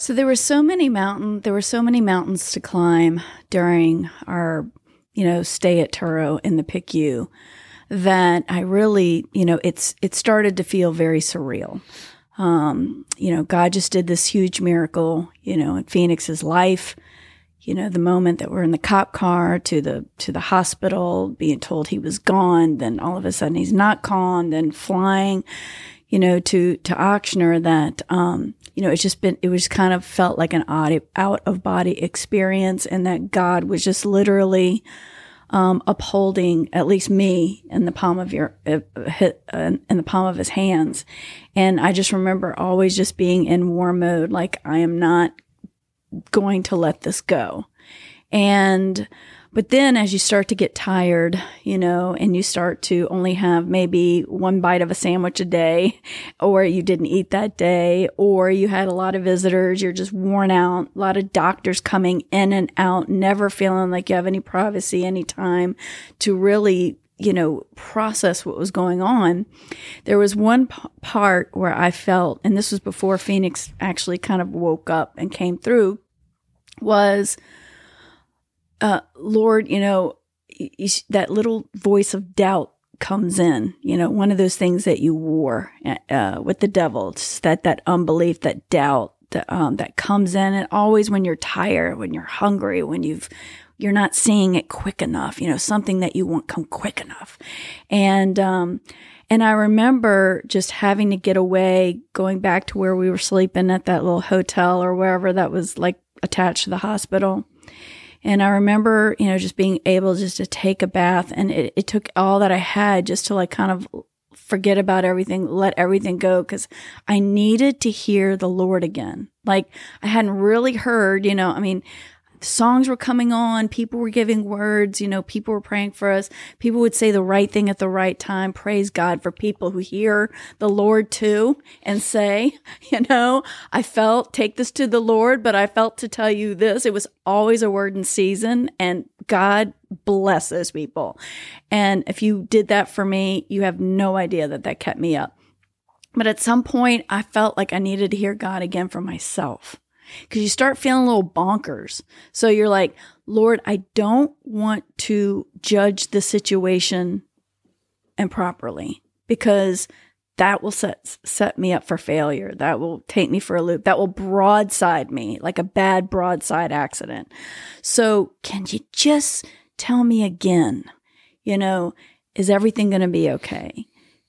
So there were so many mountain there were so many mountains to climb during our, you know, stay at Touro in the PICU that I really, you know, it's it started to feel very surreal. Um, you know, God just did this huge miracle, you know, in Phoenix's life. You know, the moment that we're in the cop car to the to the hospital, being told he was gone, then all of a sudden he's not gone, then flying, you know, to to Ochsner that um, you know, it's just been, it was kind of felt like an out of body experience and that God was just literally, um, upholding at least me in the palm of your, uh, uh, in the palm of his hands. And I just remember always just being in war mode. Like I am not going to let this go. And, but then as you start to get tired, you know, and you start to only have maybe one bite of a sandwich a day, or you didn't eat that day, or you had a lot of visitors, you're just worn out, a lot of doctors coming in and out, never feeling like you have any privacy, any time to really you know, process what was going on. There was one p- part where I felt, and this was before Phoenix actually kind of woke up and came through, was uh, Lord, you know, that little voice of doubt comes in, you know, one of those things that you wore uh, with the devil, it's that, that unbelief, that doubt that, um, that comes in. And always when you're tired, when you're hungry, when you've, you're not seeing it quick enough, you know, something that you want come quick enough. And, um, and I remember just having to get away, going back to where we were sleeping at that little hotel or wherever that was like attached to the hospital. And I remember, you know, just being able just to take a bath and it, it took all that I had just to like kind of forget about everything, let everything go because I needed to hear the Lord again. Like I hadn't really heard, you know, I mean, songs were coming on, people were giving words, you know, people were praying for us. People would say the right thing at the right time. Praise God for people who hear the Lord too and say, you know, I felt take this to the Lord, but I felt to tell you this. It was always a word in season and God bless those people. And if you did that for me, you have no idea that that kept me up. But at some point, I felt like I needed to hear God again for myself because you start feeling a little bonkers. So you're like, Lord, I don't want to judge the situation improperly because that will set set me up for failure. That will take me for a loop. That will broadside me like a bad broadside accident. So can you just tell me again? You know, is everything going to be okay?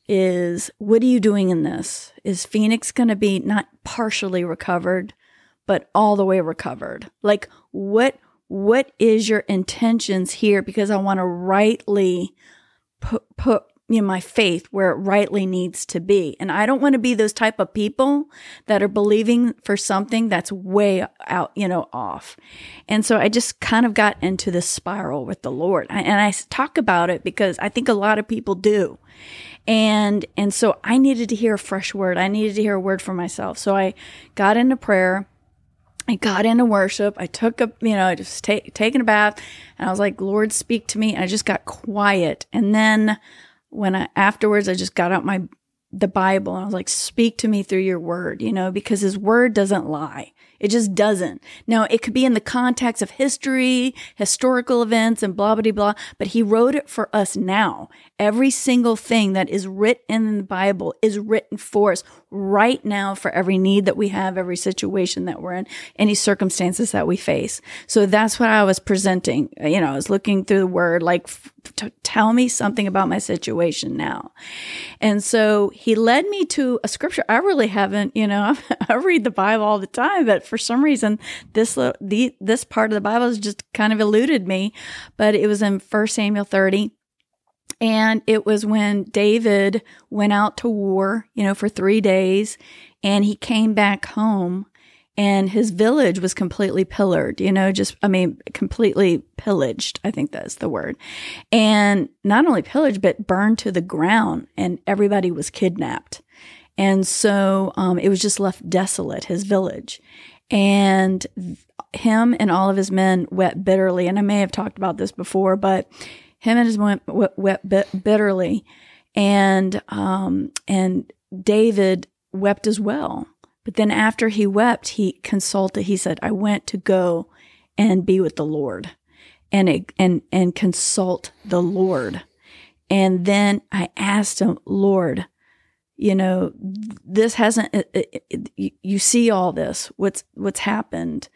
Is what are you doing in this? Is Phoenix going to be not partially recovered, but all the way recovered. Like what what is your intentions here because I want to rightly put put you know, my faith where it rightly needs to be. And I don't want to be those type of people that are believing for something that's way out, you know, off. And so I just kind of got into this spiral with the Lord. And I talk about it because I think a lot of people do. And, and so I needed to hear a fresh word. I needed to hear a word for myself. So I got into prayer I got into worship. I took a, you know, I just take, taken a bath and I was like, Lord, speak to me. And I just got quiet. And then when I, afterwards, I just got out my, the Bible and I was like, speak to me through your word, you know, because his word doesn't lie. It just doesn't. Now, it could be in the context of history, historical events, and blah, blah, blah, but he wrote it for us now. Every single thing that is written in the Bible is written for us right now for every need that we have, every situation that we're in, any circumstances that we face. So that's what I was presenting. You know, I was looking through the word, like, tell me something about my situation now. And so he led me to a scripture. I really haven't, you know, I read the Bible all the time, but for some reason, this, the, this part of the Bible has just kind of eluded me. But it was in First Samuel 30 and it was when David went out to war, you know, for three days and he came back home and his village was completely pillared, you know, just, I mean, completely pillaged. I think that's the word. And not only pillaged, but burned to the ground and everybody was kidnapped. And so um, it was just left desolate, his village. And him and all of his men wept bitterly. And I may have talked about this before, but him and his wife wept bitterly, and um, and David wept as well But then after he wept, he consulted, he said, I went to go and be with the Lord and, and, and consult the Lord. And then I asked him, Lord, you know, this hasn't, it, it, it, you see all this, what's, what's happened.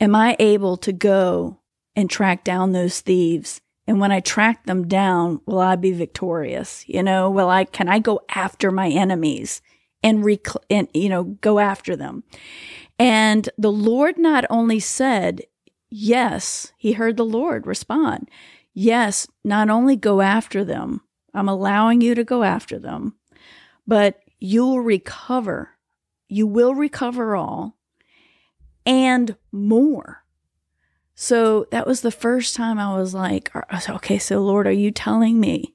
Am I able to go and track down those thieves? And when I track them down, will I be victorious? You know, will I, can I go after my enemies and, rec- and, you know, go after them? And the Lord not only said, yes, he heard the Lord respond. Yes, not only go after them, I'm allowing you to go after them, but you'll recover. You will recover all and more. So that was the first time I was like, okay, so Lord, are you telling me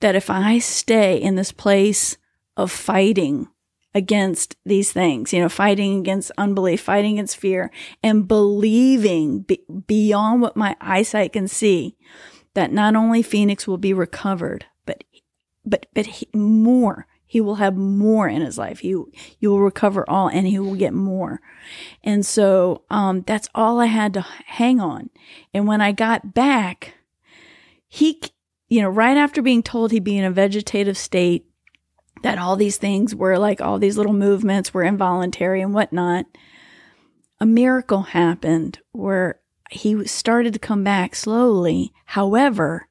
that if I stay in this place of fighting against these things, you know, fighting against unbelief, fighting against fear, and believing be- beyond what my eyesight can see, that not only Phoenix will be recovered, but but but he, more. He will have more in his life. He you will recover all, and he will get more. And so um, that's all I had to hang on. And when I got back, he, you know, right after being told he'd be in a vegetative state, that all these things were like all these little movements were involuntary and whatnot. A miracle happened where he started to come back slowly. However,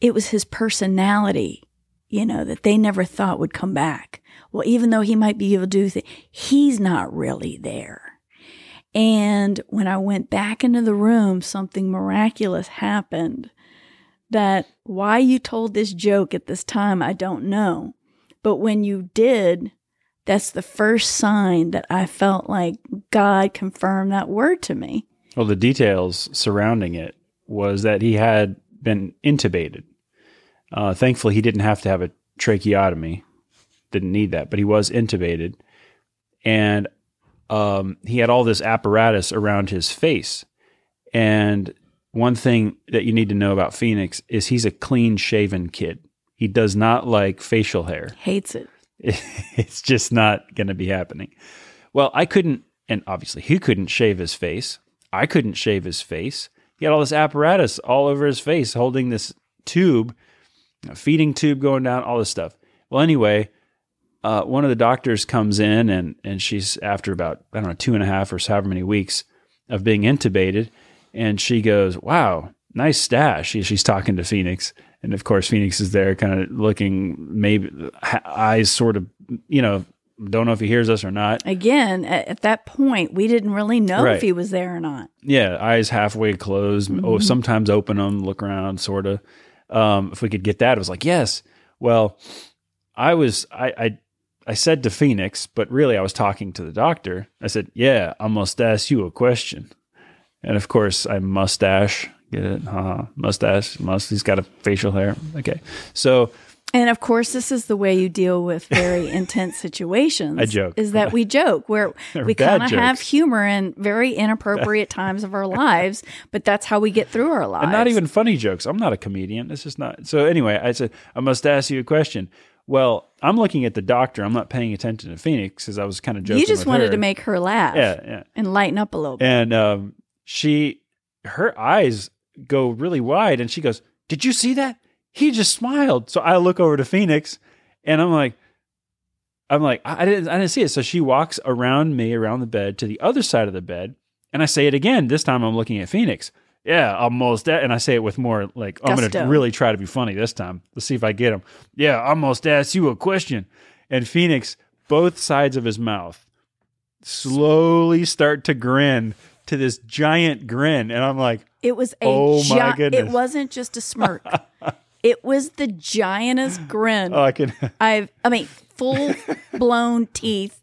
it was his personality, you know, that they never thought would come back. Well, even though he might be able to do things, he's not really there. And when I went back into the room, something miraculous happened. That why you told this joke at this time, I don't know. But when you did, that's the first sign that I felt like God confirmed that word to me. Well, the details surrounding it was that he had been intubated. Uh, thankfully, he didn't have to have a tracheotomy, didn't need that, but he was intubated. And um, he had all this apparatus around his face. And one thing that you need to know about Phoenix is he's a clean shaven kid. He does not like facial hair. Hates it. It's just not going to be happening. Well, I couldn't, and obviously he couldn't shave his face. I couldn't shave his face. He had all this apparatus all over his face, holding this tube, a feeding tube going down, all this stuff. Well, anyway, uh, one of the doctors comes in, and and she's after about I don't know two and a half or however many weeks of being intubated, and she goes, "Wow, nice stash." She, she's talking to Phoenix, and of course Phoenix is there, kind of looking, maybe eyes sort of, you know, don't know if he hears us or not. Again, at that point, we didn't really know Right. if he was there or not. Yeah, eyes halfway closed. Mm-hmm. Oh, sometimes open them, look around, sort of. Um, if we could get that, it was like yes. Well, I was I, I I said to Phoenix, but really I was talking to the doctor. I said, "Yeah, I must ask you a question," and of course I mustache. Get it? Haha. Mustache. Must. He's got a facial hair. Okay. So And of course, this is the way you deal with very intense situations. I joke. Is that we joke where we kind of have humor in very inappropriate times of our lives, but that's how we get through our lives. And not even funny jokes. I'm not a comedian. It's just not. So anyway, I said, I must ask you a question. Well, I'm looking at the doctor. I'm not paying attention to Phoenix because I was kind of joking. You just wanted her. to make her laugh Yeah, yeah. and lighten up a little bit. And um, she, her eyes go really wide, and she goes, "Did you see that? He just smiled." So I look over to Phoenix, and I'm like, I'm like, I I didn't, I didn't see it. So she walks around me, around the bed, to the other side of the bed, and I say it again. This time I'm looking at Phoenix. Yeah, almost. dead. And I say it with more like, I'm going to really try to be funny this time. Let's see if I get him. Yeah, almost asked you a question. And Phoenix, both sides of his mouth, slowly start to grin to this giant grin. And I'm like, It was a Oh, my gi- goodness. It wasn't just a smirk. it was the giantest grin. oh, I can. I've, I mean, full blown teeth,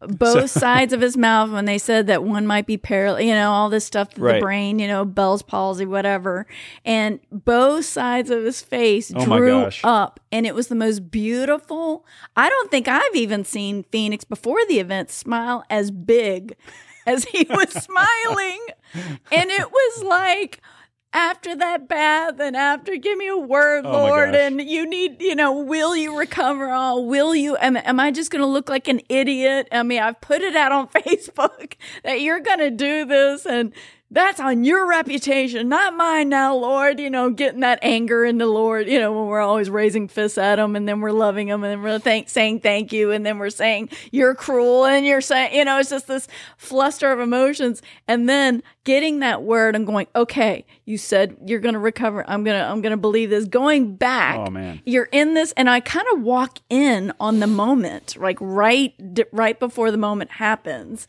both sides of his mouth. When they said that one might be paralyzed, you know, all this stuff, the Right. brain, you know, Bell's palsy, whatever, and both sides of his face Oh drew up, and it was the most beautiful. I don't think I've even seen Phoenix before the event smile as big as he was smiling, and it was like. after that bath and after give me a word Oh lord and you need you know will you recover all? Will you am, am i just gonna look like an idiot? I mean i've put it out on facebook that you're gonna do this and that's on your reputation, not mine now, Lord. You know, getting that anger in the Lord, you know, when we're always raising fists at him and then we're loving him and then we're thank- saying thank you and then we're saying you're cruel and you're saying, you know, it's just this fluster of emotions. And then getting that word and going, okay, you said you're going to recover. I'm going to, I'm going to believe this. Going back. Oh, man. You're in this. And I kind of walk in on the moment, like right, right before the moment happens.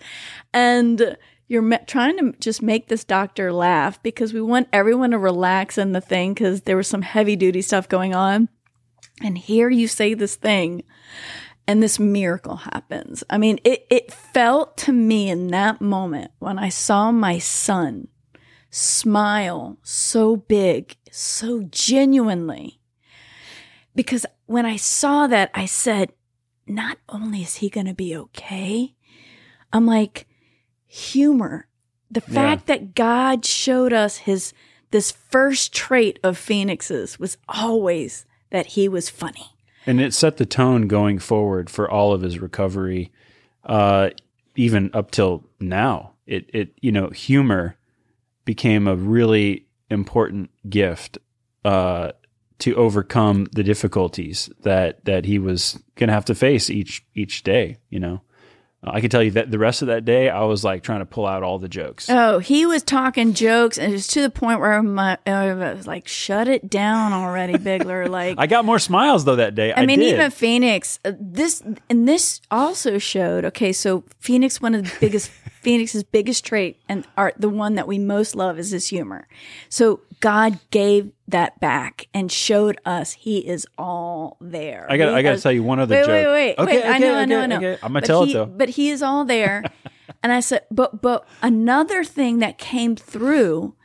And, you're me- trying to just make this doctor laugh because we want everyone to relax in the thing because there was some heavy duty stuff going on. And here you say this thing and this miracle happens. I mean, it, it felt to me in that moment when I saw my son smile so big, so genuinely. Because when I saw that, I said, not only is he going to be okay, I'm like, humor. The Yeah. fact that God showed us his this first trait of Phoenix's was always that he was funny. and it set the tone going forward for all of his recovery, uh, even up till now. It it you know humor became a really important gift uh, to overcome the difficulties that that he was going to have to face each each day. You know, I can tell you that the rest of that day, I was like trying to pull out all the jokes. Oh, he was talking jokes, and it was to the point where my, I was like, "Shut it down already, Bigler!" Like, I got more smiles though that day. I, I mean, did. even Phoenix. Uh, this and this also showed. Okay, so Phoenix, one of the biggest Phoenix's biggest trait, and art, the one that we most love is his humor. So God gave that back and showed us He is all there. I got. I got to tell you one other Wait, joke. wait, wait, Okay, wait. I okay, know, I know, okay, I know. okay. I'm gonna But tell he- it though. But he is all there. and I said, but but another thing that came through,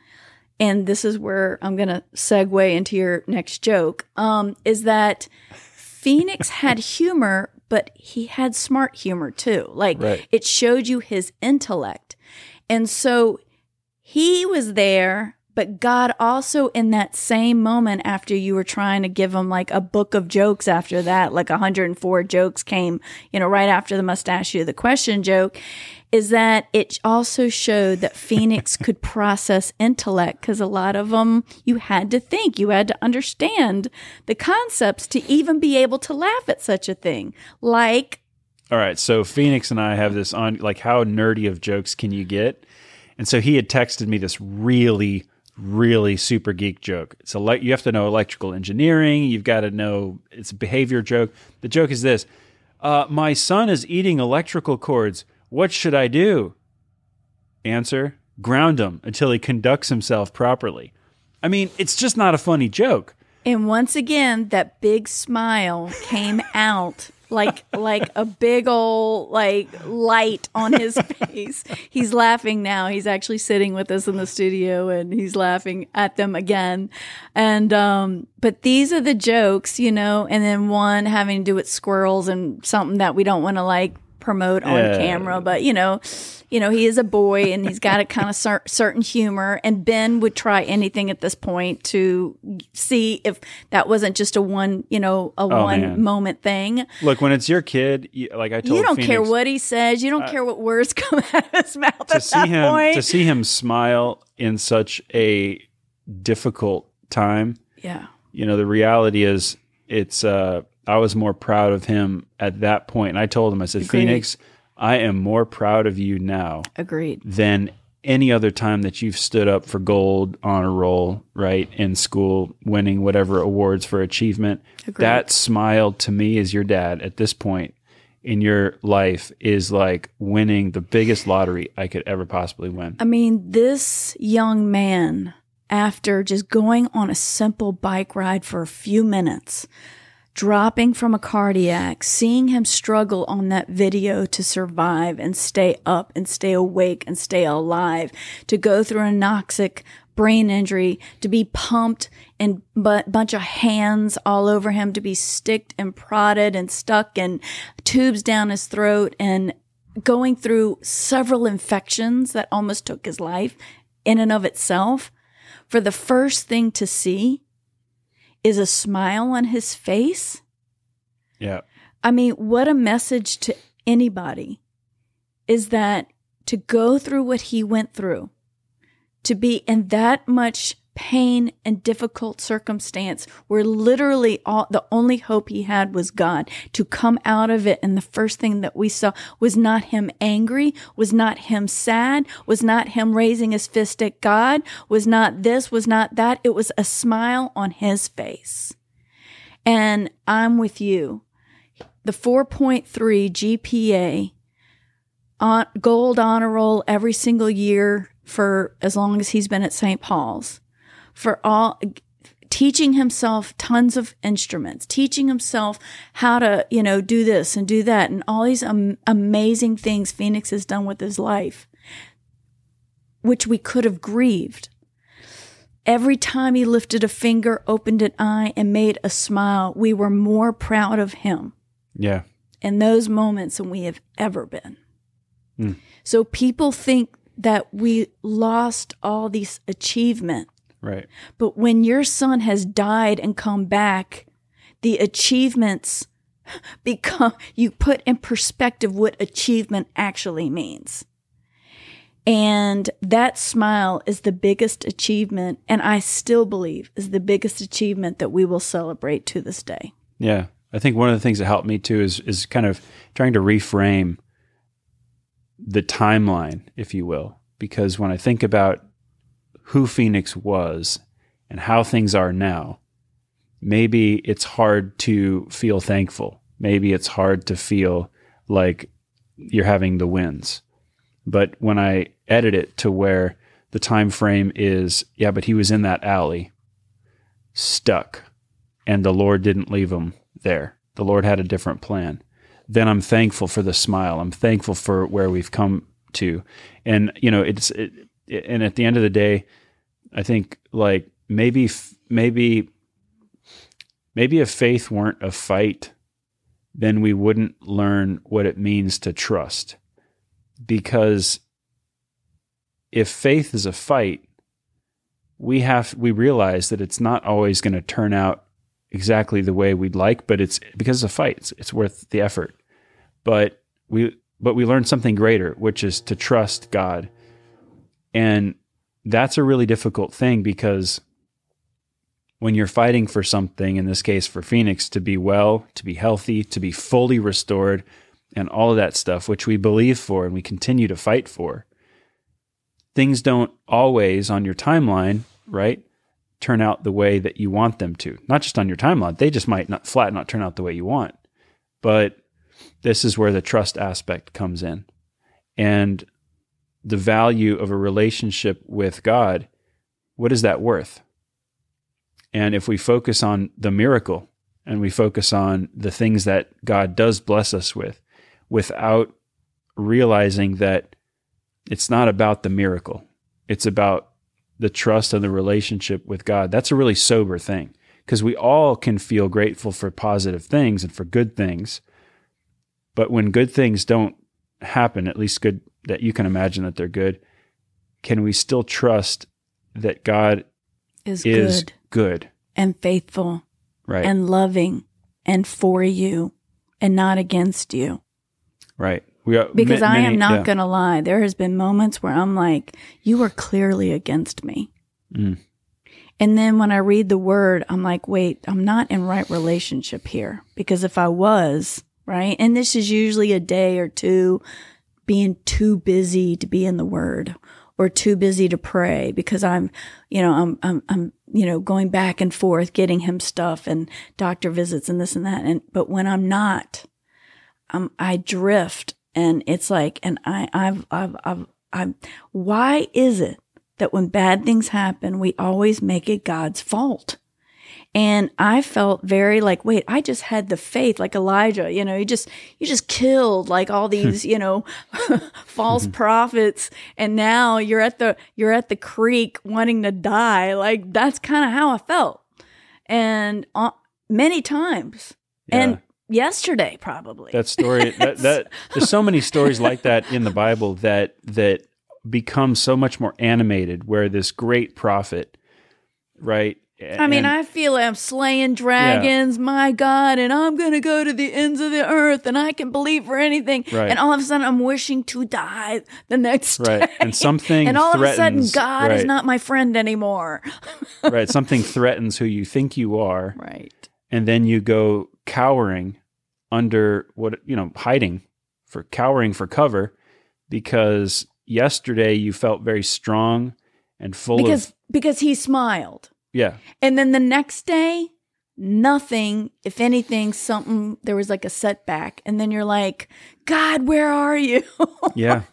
and this is where I'm gonna segue into your next joke, um, is that Phoenix had humor, but he had smart humor too. Like Right. it showed you his intellect. And so he was there, but God also in that same moment after you were trying to give him like a book of jokes after that, like 104 jokes came, you know, right after the mustachio the question joke, is that it also showed that Phoenix could process intellect because a lot of them you had to think, you had to understand the concepts to even be able to laugh at such a thing. Like All right, so Phoenix and I have this on like how nerdy of jokes can you get? And so he had texted me this really really super geek joke. It's a like you have to know electrical engineering, you've got to know it's a behavior joke. The joke is this. Uh, my son is eating electrical cords. What should I do? Answer: Ground him until he conducts himself properly. I mean, it's just not a funny joke. And once again, that big smile came out like like a big old like light on his face. He's laughing now. He's actually sitting with us in the studio and he's laughing at them again. And um but these are the jokes, you know, and then one having to do with squirrels and something that we don't want to like promote on Yeah. camera, but you know, you know, he is a boy and he's got a kind of cer- certain humor. And Ben would try anything at this point to see if that wasn't just a one, you know, a one man. moment thing. Look, when it's your kid, you, like I told You You don't Phoenix, care what he says. You don't care what words come out of his mouth to at see that him point. to see him smile in such a difficult time yeah. you know the reality is it's uh i was more proud of him at that point and i told him i said Agreed. phoenix i am more proud of you now Agreed. than any other time that you've stood up for gold on a roll right in school winning whatever awards for achievement Agreed. that smile to me as your dad at this point in your life is like winning the biggest lottery i could ever possibly win I mean, this young man, after just going on a simple bike ride for a few minutes, dropping from a cardiac, seeing him struggle on that video to survive and stay up and stay awake and stay alive, to go through a anoxic brain injury, to be pumped and bu- bunch of hands all over him, to be sticked and prodded and stuck and tubes down his throat and going through several infections that almost took his life in and of itself. For the first thing to see is a smile on his face. Yeah. I mean, what a message to anybody is that to go through what he went through, to be in that much pain and difficult circumstance where literally all the only hope he had was God. To come out of it and the first thing that we saw was not him angry was not him sad was not him raising his fist at God was not this was not that. It was a smile on his face. And I'm with you. The 4.3 GPA on gold honor roll every single year for as long as he's been at St. Paul's for all teaching himself tons of instruments, teaching himself how to, you know, do this and do that and all these am- amazing things Phoenix has done with his life, which we could have grieved. Every time he lifted a finger, opened an eye, and made a smile, we were more proud of him Yeah. in those moments than we have ever been. Mm. So people think that we lost all these achievement Right. but when your son has died and come back, the achievements become, you put in perspective what achievement actually means. And that smile is the biggest achievement, and I still believe is the biggest achievement that we will celebrate to this day. Yeah. I think one of the things that helped me too is is kind of trying to reframe the timeline, if you will. Because when I think about who Phoenix was and how things are now, maybe it's hard to feel thankful. Maybe it's hard to feel like you're having the wins. But when I edit it to where the time frame is, yeah, but he was in that alley, stuck, and the Lord didn't leave him there. The Lord had a different plan. Then I'm thankful for the smile. I'm thankful for where we've come to. And you know, it's it, and at the end of the day, I think like maybe maybe maybe if faith weren't a fight, then we wouldn't learn what it means to trust. Because if faith is a fight, we have we realize that it's not always going to turn out exactly the way we'd like, but it's because it's a fight. It's, it's worth the effort. But we but we learn something greater, which is to trust God. And that's a really difficult thing because when you're fighting for something, in this case for Phoenix, to be well, to be healthy, to be fully restored, and all of that stuff, which we believe for and we continue to fight for, things don't always on your timeline, right, turn out the way that you want them to. Not just on your timeline, they just might not flat not turn out the way you want. But this is where the trust aspect comes in. And the value of a relationship with God, what is that worth? And if we focus on the miracle and we focus on the things that God does bless us with without realizing that it's not about the miracle, it's about the trust and the relationship with God, that's a really sober thing because we all can feel grateful for positive things and for good things. But when good things don't happen, at least good that you can imagine that they're good, can we still trust that God Is, is good good? and faithful Right. and loving and for you and not against you. right. We are, Because ma- I am not yeah. going to lie. There has been moments where I'm like, you are clearly against me. Mm. And then when I read the word, I'm like, wait, I'm not in right relationship here. Because if I was, right, and this is usually a day or two being too busy to be in the word or too busy to pray because I'm, you know, I'm, I'm, I'm, you know, going back and forth, getting him stuff and doctor visits and this and that. And, but when I'm not, um, I drift and it's like, and I, I've, I've, I've, I've, why is it that when bad things happen, we always make it God's fault? And I felt very like, wait, I just had the faith, like Elijah, you know, you just, you just killed like all these, you know, false prophets. And now you're at the, you're at the creek wanting to die. Like that's kind of how I felt. And uh, many times. And yesterday probably. that story that, that there's so many stories like that in the bible that that become so much more animated where this great prophet right? I mean, I feel I'm slaying dragons, my God, and I'm going to go to the ends of the earth and I can believe for anything. Right. And all of a sudden, I'm wishing to die the next Right. day. And something And all of a sudden, threatens- God is not my friend anymore. right, something threatens who you think you are, Right. and then you go cowering under what you know, hiding for cowering for cover because yesterday you felt very strong and full Because of because he smiled. Yeah, And then the next day, nothing, if anything, something, there was like a setback. And then you're like, God, where are you? yeah,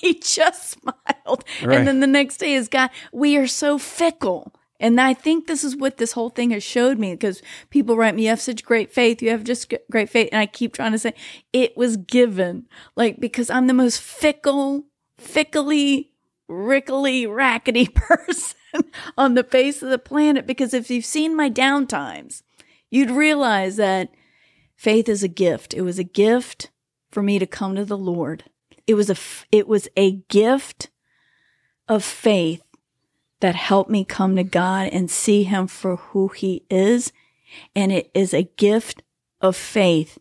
he just smiled. Right. And then the next day is God, we are so fickle. And I think this is what this whole thing has showed me because people write me, you have such great faith. You have just great faith. And I keep trying to say it was given. Like, because I'm the most fickle, fickly, rickly, rackety person on the face of the planet. Because if you've seen my downtimes, you'd realize that faith is a gift. It was a gift for me to come to the Lord. It was a it was a gift of faith that helped me come to God and see him for who he is and it is a gift of faith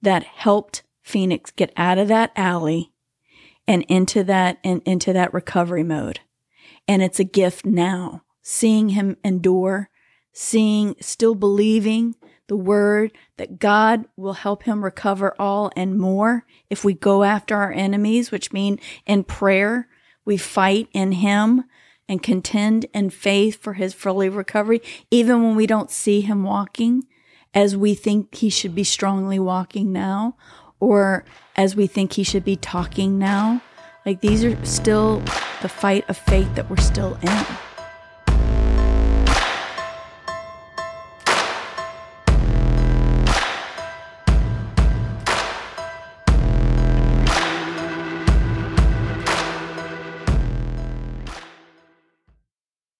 that helped Phoenix get out of that alley and into that and into that recovery mode. And it's a gift now, seeing him endure, seeing, still believing the word that God will help him recover all and more if we go after our enemies, which mean in prayer, we fight in him and contend in faith for his fully recovery, even when we don't see him walking as we think he should be strongly walking now, or as we think he should be talking now. Like these are still the fight of faith that we're still in.